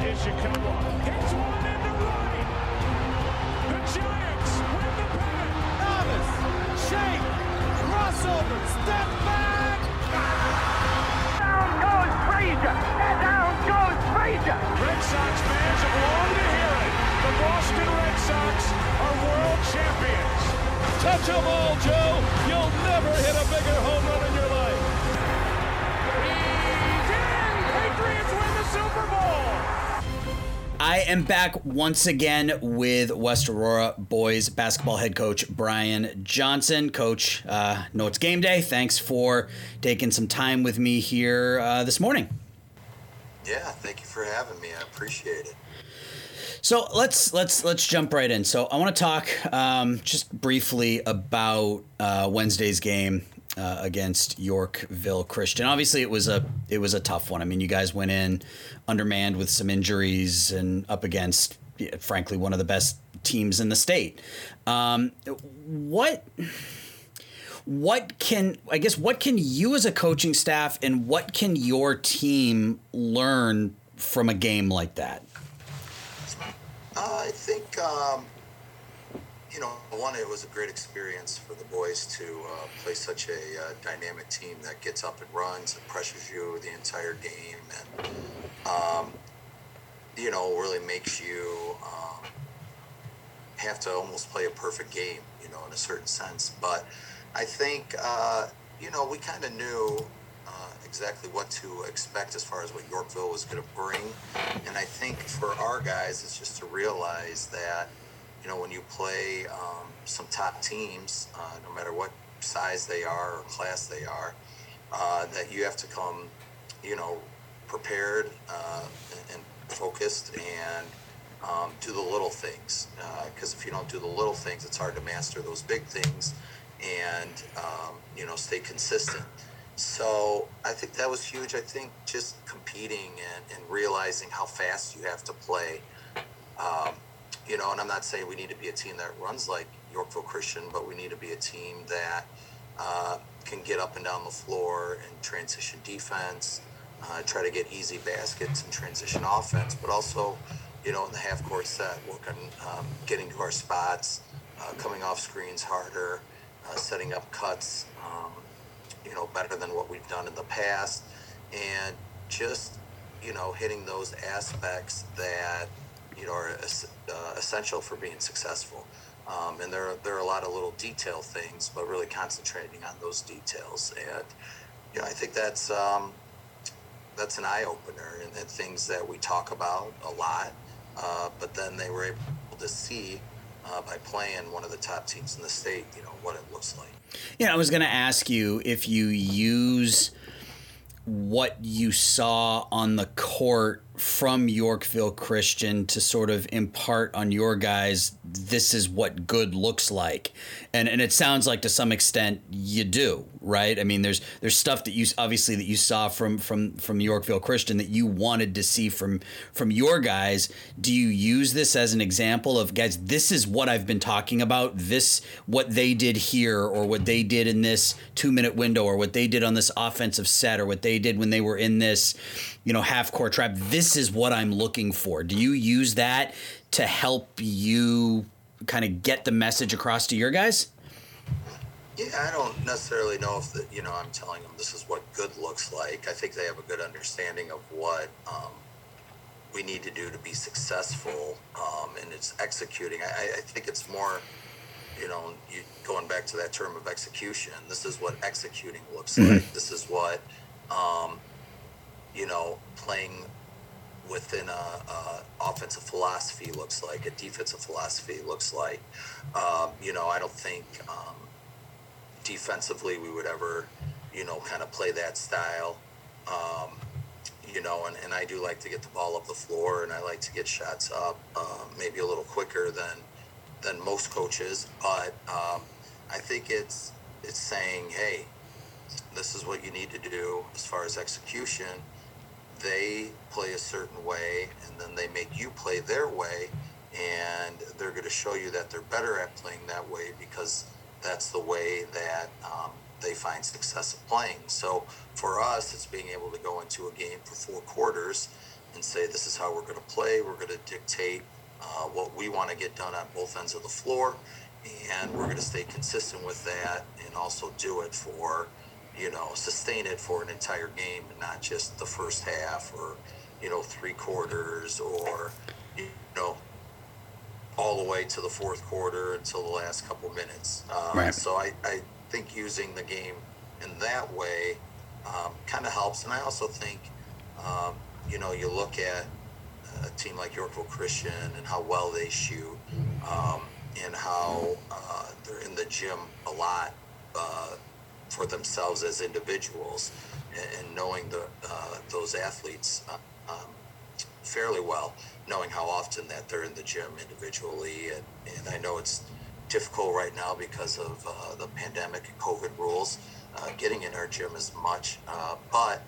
Ishikawa hits one into right. The Giants win the pennant. Thomas, shake, crossover, step back. Down goes Frazier. And down goes Frazier. Red Sox fans have longed to hear it. The Boston Red Sox are world champions. Touch 'em all, Joe. You'll never hit a bigger home run in your life. He's in. Patriots win the Super Bowl. I am back once again with West Aurora boys basketball head coach Brian Johnson. Coach, uh, know it's game day. Thanks for taking some time with me here uh, this morning. Yeah, thank you for having me. I appreciate it. So let's let's let's jump right in. So I want to talk um, just briefly about uh, Wednesday's game uh, against Yorkville Christian. Obviously, it was a it was a tough one. I mean, you guys went in undermanned with some injuries and up against, frankly, one of the best teams in the state. Um, what? What can I guess? What can you as a coaching staff and what can your team learn from a game like that? I think, um, you know, one, it was a great experience for the boys to uh, play such a uh, dynamic team that gets up and runs and pressures you the entire game and, um, you know, really makes you um, have to almost play a perfect game, you know, in a certain sense. But I think, uh, you know, we kind of knew uh, exactly what to expect as far as what Yorkville was going to bring. And I think for our guys, it's just to realize that, you know, when you play um, some top teams, uh, no matter what size they are or class they are, uh, that you have to come, you know, prepared uh, and, focused and um, do the little things. Because if you don't do the little things, it's hard to master those big things and, um, you know, stay consistent. So I think that was huge. I think just competing and, and realizing how fast you have to play. Um, you know, and I'm not saying we need to be a team that runs like Yorkville Christian, but we need to be a team that uh, can get up and down the floor and transition defense, uh, try to get easy baskets and transition offense, but also, you know, in the half court set, work on um, getting to our spots, uh, coming off screens harder, uh, setting up cuts, um, you know, better than what we've done in the past, and just, you know, hitting those aspects that, you know, are uh, essential for being successful. Um, and there are, there are a lot of little detail things, but really concentrating on those details. And, you know, I think that's, um, that's an eye opener and, things that we talk about a lot, uh, but then they were able to see uh, by playing one of the top teams in the state, you know, what it looks like. Yeah, I was going to ask you if you use what you saw on the court from Yorkville Christian to sort of impart on your guys this is what good looks like. And and it sounds like to some extent you do, right? I mean there's there's stuff that you obviously that you saw from from from Yorkville Christian that you wanted to see from from your guys. Do you use this as an example of guys this is what I've been talking about, this what they did here or what they did in this 2-minute window or what they did on this offensive set or what they did when they were in this you know half court trap this is what i'm looking for do you use that to help you kind of get the message across to your guys Yeah, I don't necessarily know if the, you know I'm telling them this is what good looks like. I think they have a good understanding of what um, we need to do to be successful, um, and it's executing. I, I think it's more, you know, you, going back to that term of execution. This is what executing looks like. This is what, um, you know, playing within a, a offensive philosophy looks like. A defensive philosophy looks like. Um, you know, I don't think. Um, defensively we would ever, you know, kind of play that style. Um, you know, and, and I do like to get the ball up the floor and I like to get shots up uh, maybe a little quicker than than most coaches. But um, I think it's it's saying, hey, this is what you need to do as far as execution. They play a certain way, and then they make you play their way, and they're going to show you that they're better at playing that way because that's the way that um, they find success at playing. So for us, it's being able to go into a game for four quarters and say, this is how we're going to play. We're going to dictate uh, what we want to get done on both ends of the floor, and we're going to stay consistent with that and also do it for, you know, sustain it for an entire game and not just the first half or, you know, three quarters or, you know, all the way to the fourth quarter until the last couple minutes. Um, Right. So I, I think using the game in that way um, kind of helps. And I also think, um, you know, you look at a team like Yorkville Christian and how well they shoot um, and how uh, they're in the gym a lot uh, for themselves as individuals and, and knowing the, uh, those athletes uh, um, fairly well, knowing how often that they're in the gym individually. And, and I know it's difficult right now because of uh, the pandemic and COVID rules, uh, getting in our gym as much. Uh, but,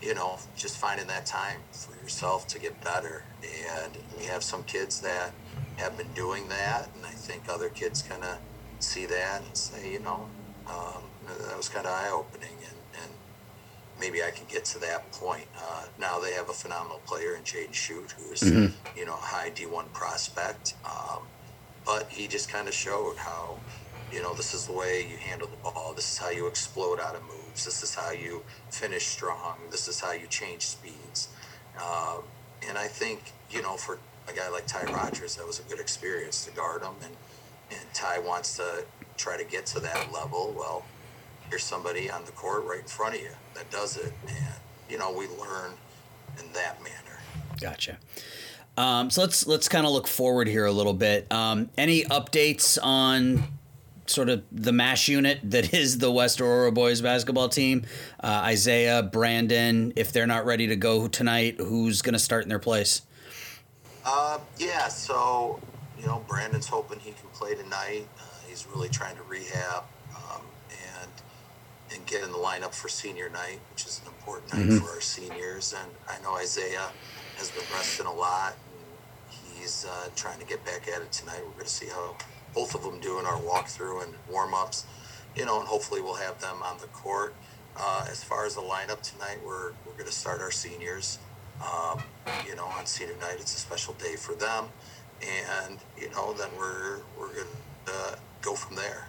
you know, just finding that time for yourself to get better. And we have some kids that have been doing that. And I think other kids kind of see that and say, you know, um, that was kind of eye opening. And, and maybe I can get to that point. Uh, now they have a phenomenal player in Jaden Schutt, who's you know a high D1 prospect, um, but he just kind of showed how you know this is the way you handle the ball. This is how you explode out of moves. This is how you finish strong. This is how you change speeds. Um, and I think you know for a guy like Ty Rodgers, that was a good experience to guard him, and and Ty wants to try to get to that level. Well, here's somebody on the court right in front of you that does it, and you know we learn in that manner. Gotcha. Um, so let's let's kind of look forward here a little bit. Um, any updates on sort of the mash unit that is the West Aurora boys basketball team? Uh, Isaiah, Brandon, if they're not ready to go tonight, who's going to start in their place? Uh, yeah, so you know Brandon's hoping he can play tonight. Uh, he's really trying to rehab um, and and get in the lineup for senior night, which is an important night for our seniors. And I know Isaiah has been resting a lot. And he's uh, trying to get back at it tonight. We're going to see how both of them do in our walkthrough and warm ups. You know, and hopefully we'll have them on the court. Uh, as far as the lineup tonight, we're we're going to start our seniors. Um, you know, on senior night, it's a special day for them, and you know, then we're we're going to go from there.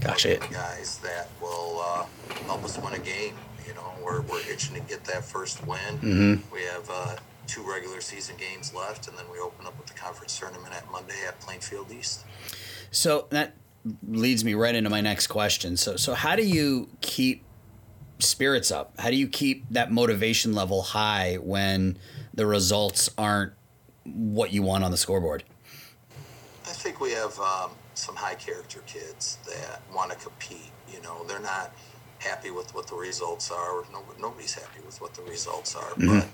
Gotcha. Guys that will uh, help us win a game. You know, we're we're itching to get that first win. We have uh, two regular season games left, and then we open up with the conference tournament at Monday at Plainfield East. So that leads me right into my next question. So so how do you keep spirits up? How do you keep that motivation level high when the results aren't what you want on the scoreboard? I think we have um, some high character kids that want to compete. You know, they're not happy with what the results are. No, nobody's happy with what the results are. But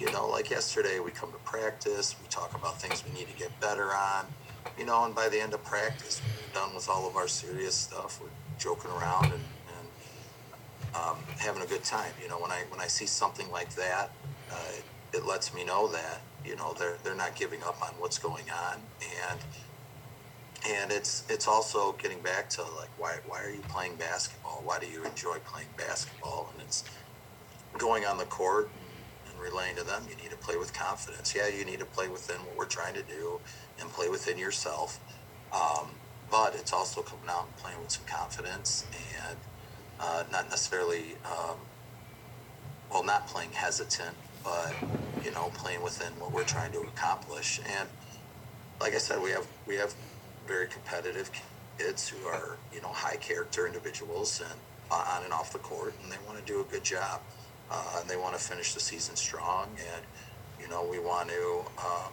you know, like yesterday, we come to practice. We talk about things we need to get better on. You know, and by the end of practice, we're done with all of our serious stuff. We're joking around and, and um, having a good time. You know, when I when I see something like that, uh, it, it lets me know that you know they're they're not giving up on what's going on, and and it's it's also getting back to like why why are you playing basketball? Why do you enjoy playing basketball? And it's going on the court and relaying to them you need to play with confidence. Yeah, you need to play within what we're trying to do and play within yourself. Um, but it's also coming out and playing with some confidence and uh, not necessarily um, well not playing hesitant but you know playing within what we're trying to accomplish and like i said we have we have very competitive kids who are you know high character individuals and uh, on and off the court and they want to do a good job uh, and they want to finish the season strong and you know we want to um,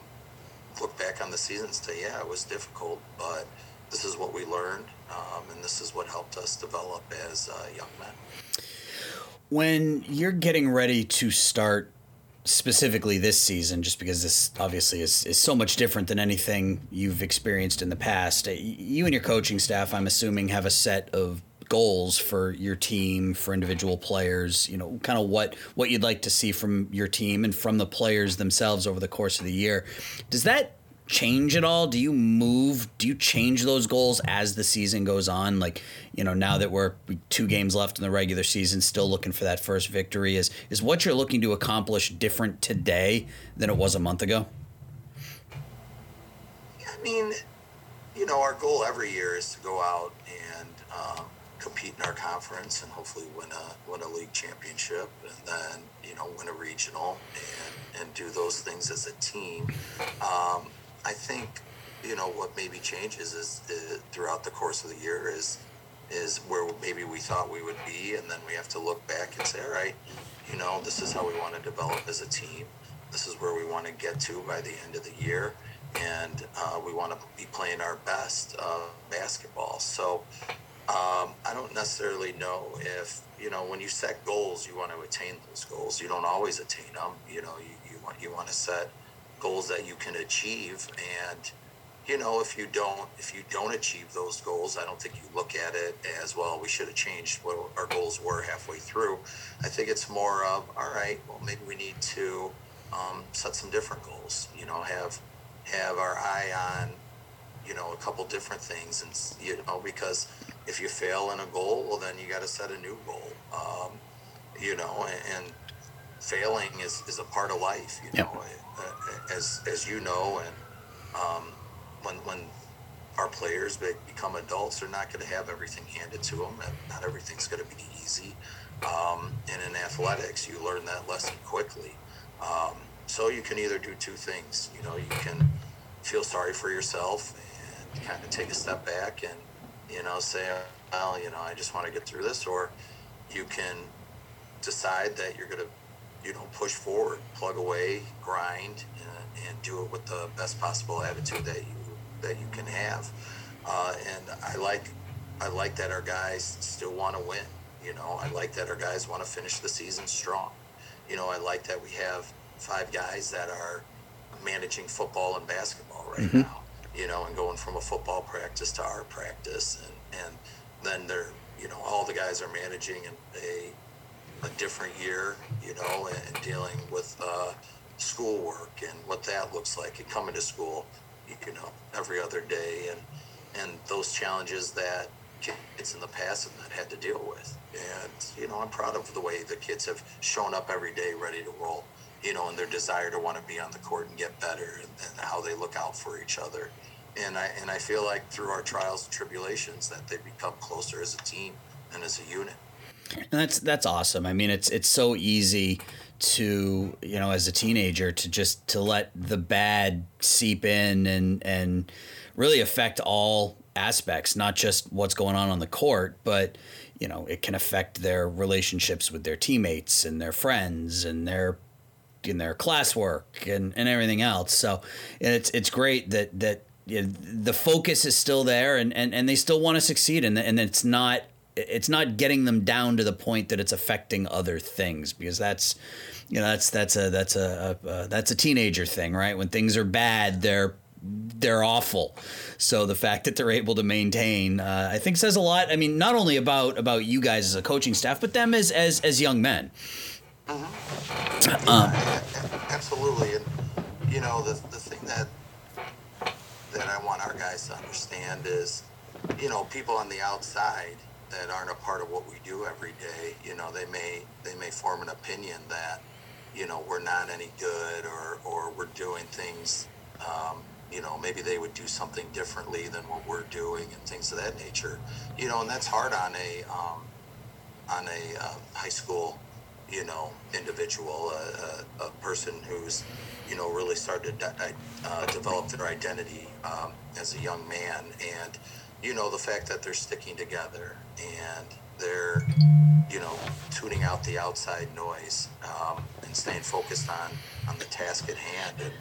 look back on the season and say yeah it was difficult but this is what we learned um, and this is what helped us develop as uh, young men. When you're getting ready to start specifically this season, just because this obviously is, is so much different than anything you've experienced in the past, uh, you and your coaching staff, I'm assuming, have a set of goals for your team, for individual players, you know, kind of what, what you'd like to see from your team and from the players themselves over the course of the year. Does that change at all? Do you move? Do you change those goals as the season goes on? Like, you know, now that we're two games left in the regular season, still looking for that first victory. Is is what you're looking to accomplish different today than it was a month ago? I mean, you know, our goal every year is to go out and um, compete in our conference and hopefully win a win a league championship and then you know win a regional and and do those things as a team. Um, I think you know what maybe changes is, is throughout the course of the year is is where maybe we thought we would be and then we have to look back and say all right you know this is how we want to develop as a team this is where we want to get to by the end of the year and uh, we want to be playing our best uh, basketball. So um, I don't necessarily know if you know when you set goals, you want to attain those goals. You don't always attain them. You know, you, you want you want to set goals that you can achieve, and you know if you don't if you don't achieve those goals, I don't think you look at it as well. We should have changed what our goals were halfway through. I think it's more of all right. Well, maybe we need to um, set some different goals. You know, have have our eye on, you know, a couple different things, and you know, because if you fail in a goal, well, then you got to set a new goal. Um, you know, and, and, failing is, is a part of life. You know, as as you know, and um, when when our players become adults, they're not going to have everything handed to them, and not everything's going to be easy. Um, and in athletics, you learn that lesson quickly. Um, so you can either do two things. You know, you can feel sorry for yourself and kind of take a step back and, you know, say, well, you know, I just want to get through this. Or you can decide that you're going to, you know, push forward, plug away, grind, uh, and do it with the best possible attitude that you that you can have. Uh, and I like I like that our guys still want to win. You know, I like that our guys want to finish the season strong. You know, I like that we have five guys that are managing football and basketball right mm-hmm. now, you know, and going from a football practice to our practice. And, and then they're, you know, all the guys are managing a, a different year, you know, and, and dealing with uh, schoolwork and what that looks like and coming to school, you know, every other day. And, and those challenges that kids in the past have not had to deal with. And, you know, I'm proud of the way the kids have shown up every day ready to roll you know, and their desire to want to be on the court and get better and, and, how they look out for each other. And I, and I feel like through our trials and tribulations that they become closer as a team and as a unit. And that's that's awesome. I mean, it's it's so easy to you know as a teenager to just to let the bad seep in and and really affect all aspects, not just what's going on on the court, but you know it can affect their relationships with their teammates and their friends and their in their classwork and, and everything else. So it's it's great that that you know, the focus is still there and, and, and they still want to succeed and and it's not it's not getting them down to the point that it's affecting other things because that's you know that's that's a that's a, a, a that's a teenager thing right? When things are bad they're they're awful. So the fact that they're able to maintain uh, i think says a lot i mean not only about about you guys as a coaching staff but them as as as young men. Mm-hmm. Um, absolutely, and you know the the thing that that I want our guys to understand is, you know, people on the outside that aren't a part of what we do every day. You know, they may they may form an opinion that, you know, we're not any good or or we're doing things. Um, you know, maybe they would do something differently than what we're doing and things of that nature. You know, and that's hard on a um, on a uh, high school you know, individual, uh, a person who's, you know, really started to uh, develop their identity um, as a young man. And, you know, the fact that they're sticking together and they're, you know, tuning out the outside noise um, and staying focused on, on the task at hand. And,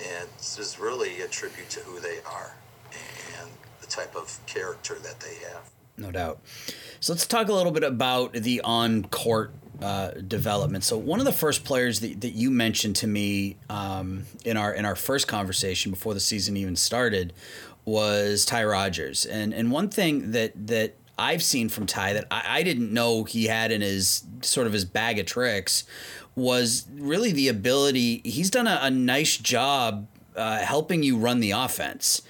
and this is really a tribute to who they are and the type of character that they have. No doubt. So let's talk a little bit about the on court uh, development. So one of the first players that, that you mentioned to me um, in our in our first conversation before the season even started was Ty Rodgers. And and one thing that that I've seen from Ty that I, I didn't know he had in his sort of his bag of tricks was really the ability. He's done a, a nice job uh, helping you run the offense.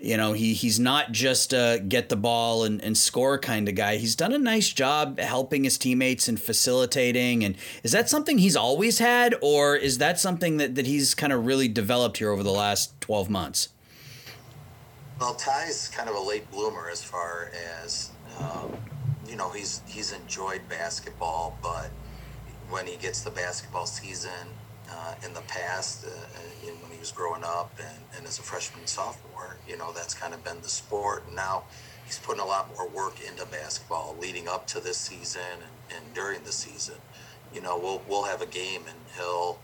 You know, he he's not just a get the ball and, and score kind of guy. He's done a nice job helping his teammates and facilitating. And is that something he's always had, or is that something that, that he's kind of really developed here over the last 12 months? Well, Ty's kind of a late bloomer as far as, um, you know, he's he's enjoyed basketball, but when he gets the basketball season uh, in the past, uh, when he was growing up and, and as a freshman and sophomore, you know, that's kind of been the sport. And now he's putting a lot more work into basketball leading up to this season and, and during the season. You know, we'll we'll have a game and he'll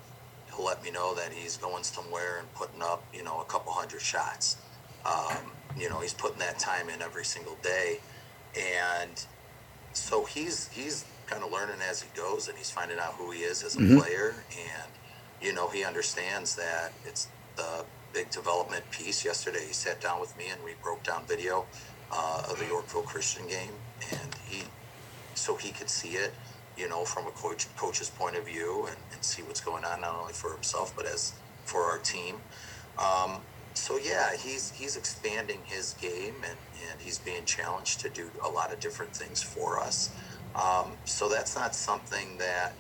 he'll let me know that he's going somewhere and putting up, you know, a couple hundred shots. Um, you know, he's putting that time in every single day, and so he's he's kind of learning as he goes, and he's finding out who he is as a mm-hmm. player, and you know, he understands that it's the big development piece. Yesterday, he sat down with me and we broke down video uh, of the Yorkville Christian game, and he so he could see it, you know, from a coach coach's point of view, and, and see what's going on not only for himself but as for our team. Um, so yeah, he's he's expanding his game and, and he's being challenged to do a lot of different things for us. Um, so that's not something that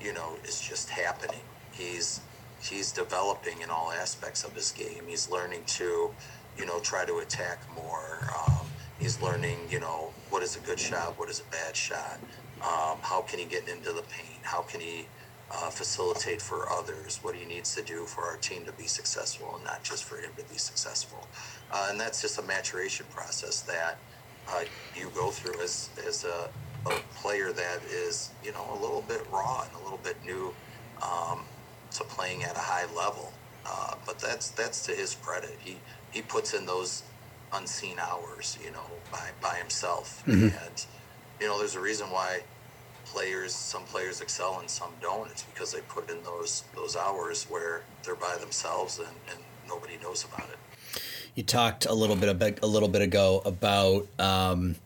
you know is just happening. He's he's developing in all aspects of his game. He's learning to, you know, try to attack more. Um, he's learning, you know, what is a good shot, what is a bad shot. Um, how can he get into the paint? How can he uh, facilitate for others what he needs to do for our team to be successful and not just for him to be successful. Uh, and that's just a maturation process that uh, you go through as, as a, a, player that is, you know, a little bit raw and a little bit new um, to playing at a high level. Uh, but that's that's to his credit. He he puts in those unseen hours, you know, by by himself. Mm-hmm. And you know, there's a reason why players some players excel and some don't. It's because they put in those those hours where they're by themselves and, and nobody knows about it. You talked a little bit a, a little bit ago about um,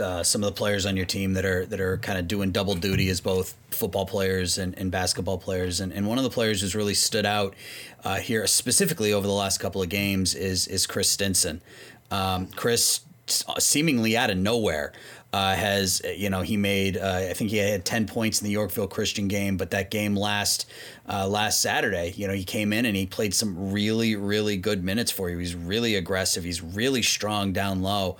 uh, some of the players on your team that are that are kind of doing double duty as both football players and, and basketball players. And, and one of the players who's really stood out uh, here specifically over the last couple of games is is Chris Stinson. Um, Chris seemingly out of nowhere uh, has you know he made uh, I think he had ten points in the Yorkville Christian game, but that game last uh, last Saturday, you know he came in and he played some really really good minutes for you. He's really aggressive. He's really strong down low.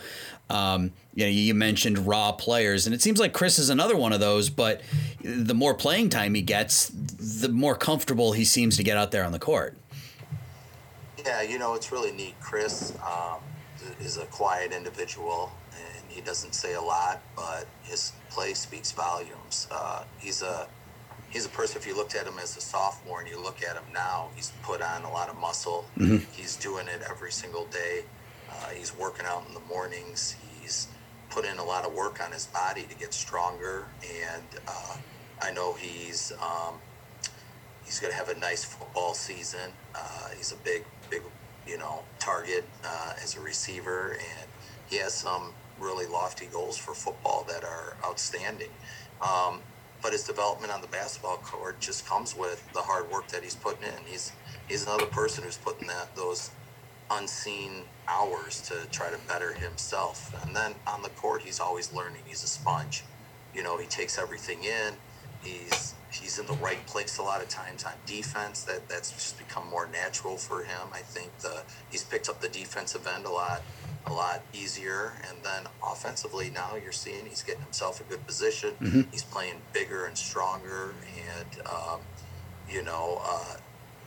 Um, you know, you mentioned raw players, and it seems like Chris is another one of those. But the more playing time he gets, the more comfortable he seems to get out there on the court. Yeah, you know, it's really neat. Chris um, is a quiet individual and he doesn't say a lot, but his play speaks volumes. Uh, he's a he's a person. If you looked at him as a sophomore and you look at him now, he's put on a lot of muscle. Mm-hmm. He's doing it every single day. Uh, he's working out in the mornings. He's put in a lot of work on his body to get stronger, and uh, I know he's um, he's going to have a nice football season. Uh, he's a big, big, you know, target uh, as a receiver, and he has some really lofty goals for football that are outstanding. Um, but his development on the basketball court just comes with the hard work that he's putting in. He's he's another person who's putting that those unseen hours to try to better himself. And then on the court, he's always learning. He's a sponge. You know, he takes everything in. He's he's in the right place a lot of times on defense. That that's just become more natural for him. I think the he's picked up the defensive end a lot a lot easier. And then offensively, now you're seeing he's getting himself a good position. Mm-hmm. He's playing bigger and stronger, and um, you know, uh,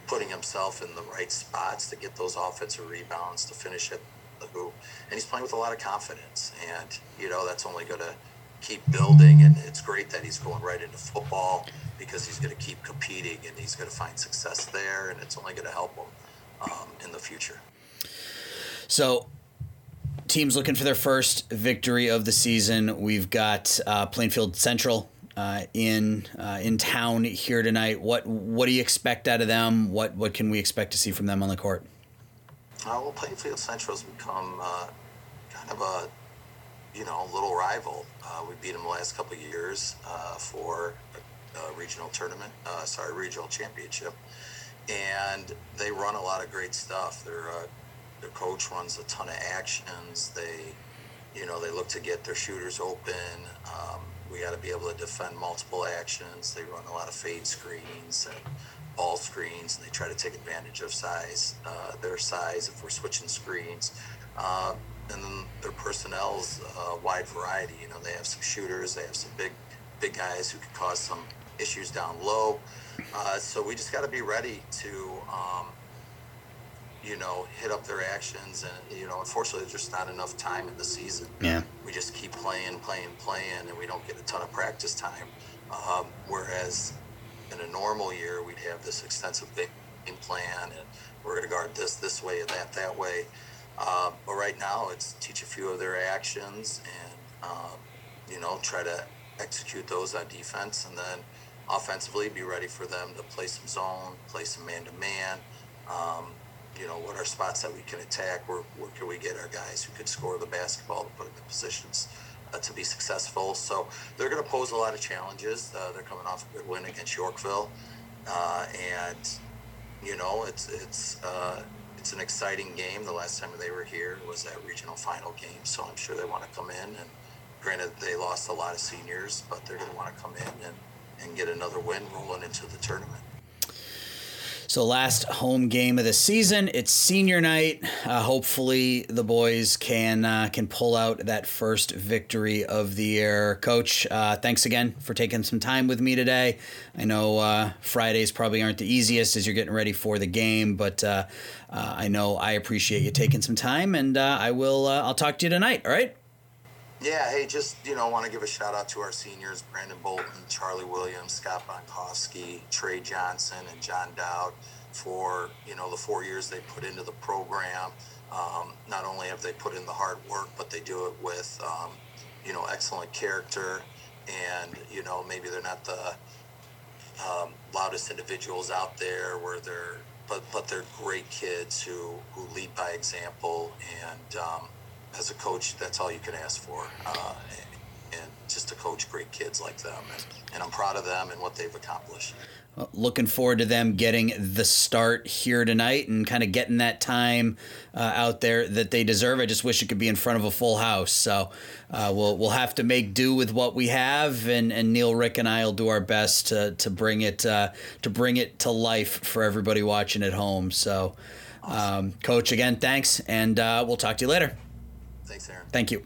putting himself in the right spots to get those offensive rebounds to finish at the hoop. And he's playing with a lot of confidence, and you know that's only going to keep building. And it's great that he's going right into football because he's going to keep competing and he's going to find success there, and it's only going to help him um, in the future. So teams looking for their first victory of the season. We've got uh, Plainfield Central uh, in uh, in town here tonight. What what do you expect out of them? What what can we expect to see from them on the court? Uh, well, Plainfield Central has become uh, kind of a you know little rival. Uh, we beat them the last couple years uh, for a, a, regional tournament. sorry, regional championship. and they run a lot of great stuff. Their uh, their coach runs a ton of actions. They, you know, they look to get their shooters open. Um, we got to be able to defend multiple actions. They run a lot of fade screens and ball screens, and they try to take advantage of size, uh, their size if we're switching screens. Uh, and then their personnel's a wide variety. You know, they have some shooters, they have some big, big guys who could cause some issues down low. Uh, so we just got to be ready to, um, you know, hit up their actions. And you know, unfortunately, there's just not enough time in the season. Yeah. We just keep playing, playing, playing, and we don't get a ton of practice time. Um, whereas in a normal year, we'd have this extensive game plan, and we're going to guard this this way and that that way. Uh, but right now, it's teach a few of their actions and um, you know try to execute those on defense, and then offensively be ready for them to play some zone, play some man to man. You know what are spots that we can attack? Where where can we get our guys who could score the basketball to put in the positions uh, to be successful? So they're going to pose a lot of challenges. Uh, they're coming off a good win against Yorkville, uh, and you know it's it's uh, it's an exciting game. The last time they were here was that regional final game, so I'm sure they want to come in. And granted, they lost a lot of seniors, but they're going to want to come in and, and get another win rolling into the tournament. So last home game of the season, it's senior night. Uh, hopefully, the boys can uh, can pull out that first victory of the year. Coach, uh, thanks again for taking some time with me today. I know uh, Fridays probably aren't the easiest as you're getting ready for the game, but uh, uh, I know I appreciate you taking some time, and I will. I'll talk to you tonight. All right. Yeah, hey, just you know, want to give a shout out to our seniors: Brandon Bolton, Charlie Williams, Scott Bonkowski, Trey Johnson, and John Dowd for you know the four years they put into the program. Um, not only have they put in the hard work, but they do it with um, you know excellent character, and you know maybe they're not the um, loudest individuals out there, where they're but but they're great kids who who lead by example and um, as a coach, that's all you can ask for. Uh, and, and, just to coach great kids like them. And, and I'm proud of them and what they've accomplished. Looking forward to them getting the start here tonight and kind of getting that time uh, out there that they deserve. I just wish it could be in front of a full house. So uh, we'll we'll have to make do with what we have, and, and Neil, Rick, and I will do our best to, to bring it uh, to bring it to life for everybody watching at home. So, um, Coach, again, thanks, and uh, we'll talk to you later. Thanks, Aaron. Thank you.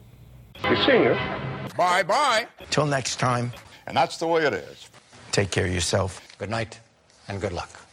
The you. Bye bye. Till next time. And that's the way it is. Take care of yourself. Good night and good luck.